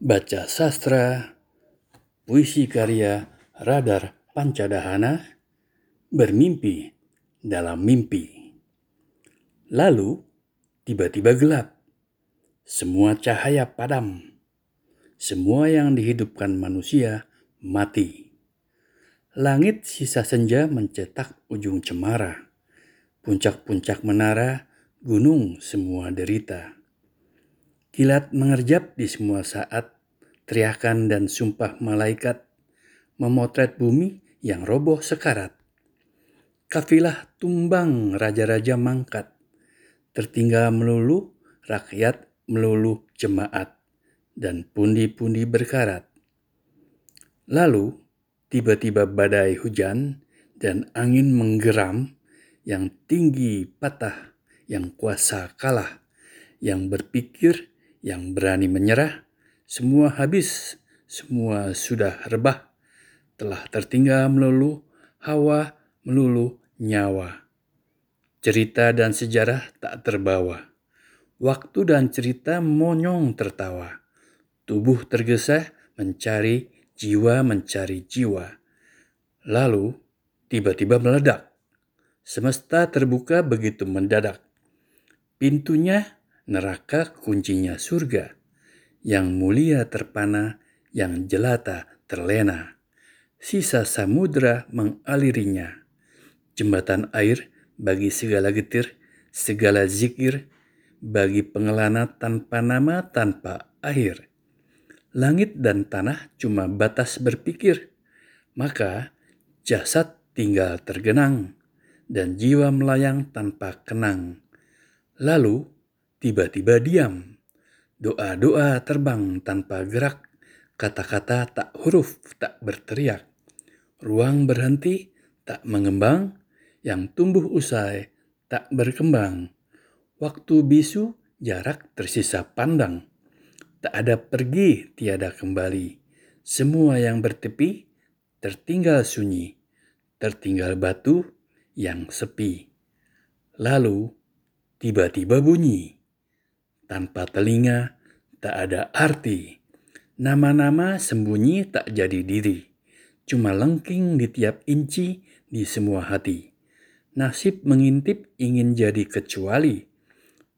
Baca sastra, puisi karya Radar Pancadahana, bermimpi dalam mimpi. Lalu, tiba-tiba gelap. Semua cahaya padam. Semua yang dihidupkan manusia mati. Langit sisa senja mencetak ujung cemara. Puncak-puncak menara, gunung semua derita. Kilat mengerjap di semua saat, teriakan dan sumpah malaikat memotret bumi yang roboh sekarat. Kafilah tumbang raja-raja mangkat, tertinggal melulu rakyat melulu jemaat, dan pundi-pundi berkarat. Lalu, tiba-tiba badai hujan dan angin menggeram yang tinggi patah, yang kuasa kalah, yang berpikir yang berani menyerah, semua habis, semua sudah rebah, telah tertinggal melulu hawa, melulu nyawa. Cerita dan sejarah tak terbawa. Waktu dan cerita monyong tertawa. Tubuh tergesa mencari jiwa mencari jiwa. Lalu tiba-tiba meledak. Semesta terbuka begitu mendadak. Pintunya neraka kuncinya surga, yang mulia terpana, yang jelata terlena. Sisa samudra mengalirinya, jembatan air bagi segala getir, segala zikir, bagi pengelana tanpa nama, tanpa akhir. Langit dan tanah cuma batas berpikir, maka jasad tinggal tergenang, dan jiwa melayang tanpa kenang. Lalu tiba-tiba diam. Doa-doa terbang tanpa gerak, kata-kata tak huruf tak berteriak. Ruang berhenti tak mengembang, yang tumbuh usai tak berkembang. Waktu bisu jarak tersisa pandang. Tak ada pergi tiada kembali. Semua yang bertepi tertinggal sunyi, tertinggal batu yang sepi. Lalu tiba-tiba bunyi tanpa telinga, tak ada arti. Nama-nama sembunyi tak jadi diri, cuma lengking di tiap inci di semua hati. Nasib mengintip ingin jadi kecuali,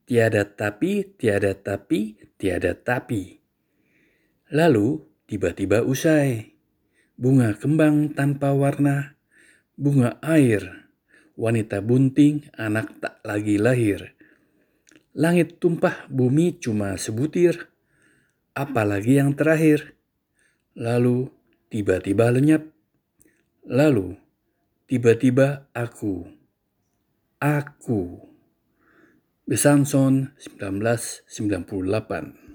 tiada tapi, tiada tapi, tiada tapi. Lalu tiba-tiba usai, bunga kembang tanpa warna, bunga air, wanita bunting, anak tak lagi lahir Langit tumpah, bumi cuma sebutir. Apalagi yang terakhir. Lalu tiba-tiba lenyap. Lalu tiba-tiba aku. Aku. Besanson 1998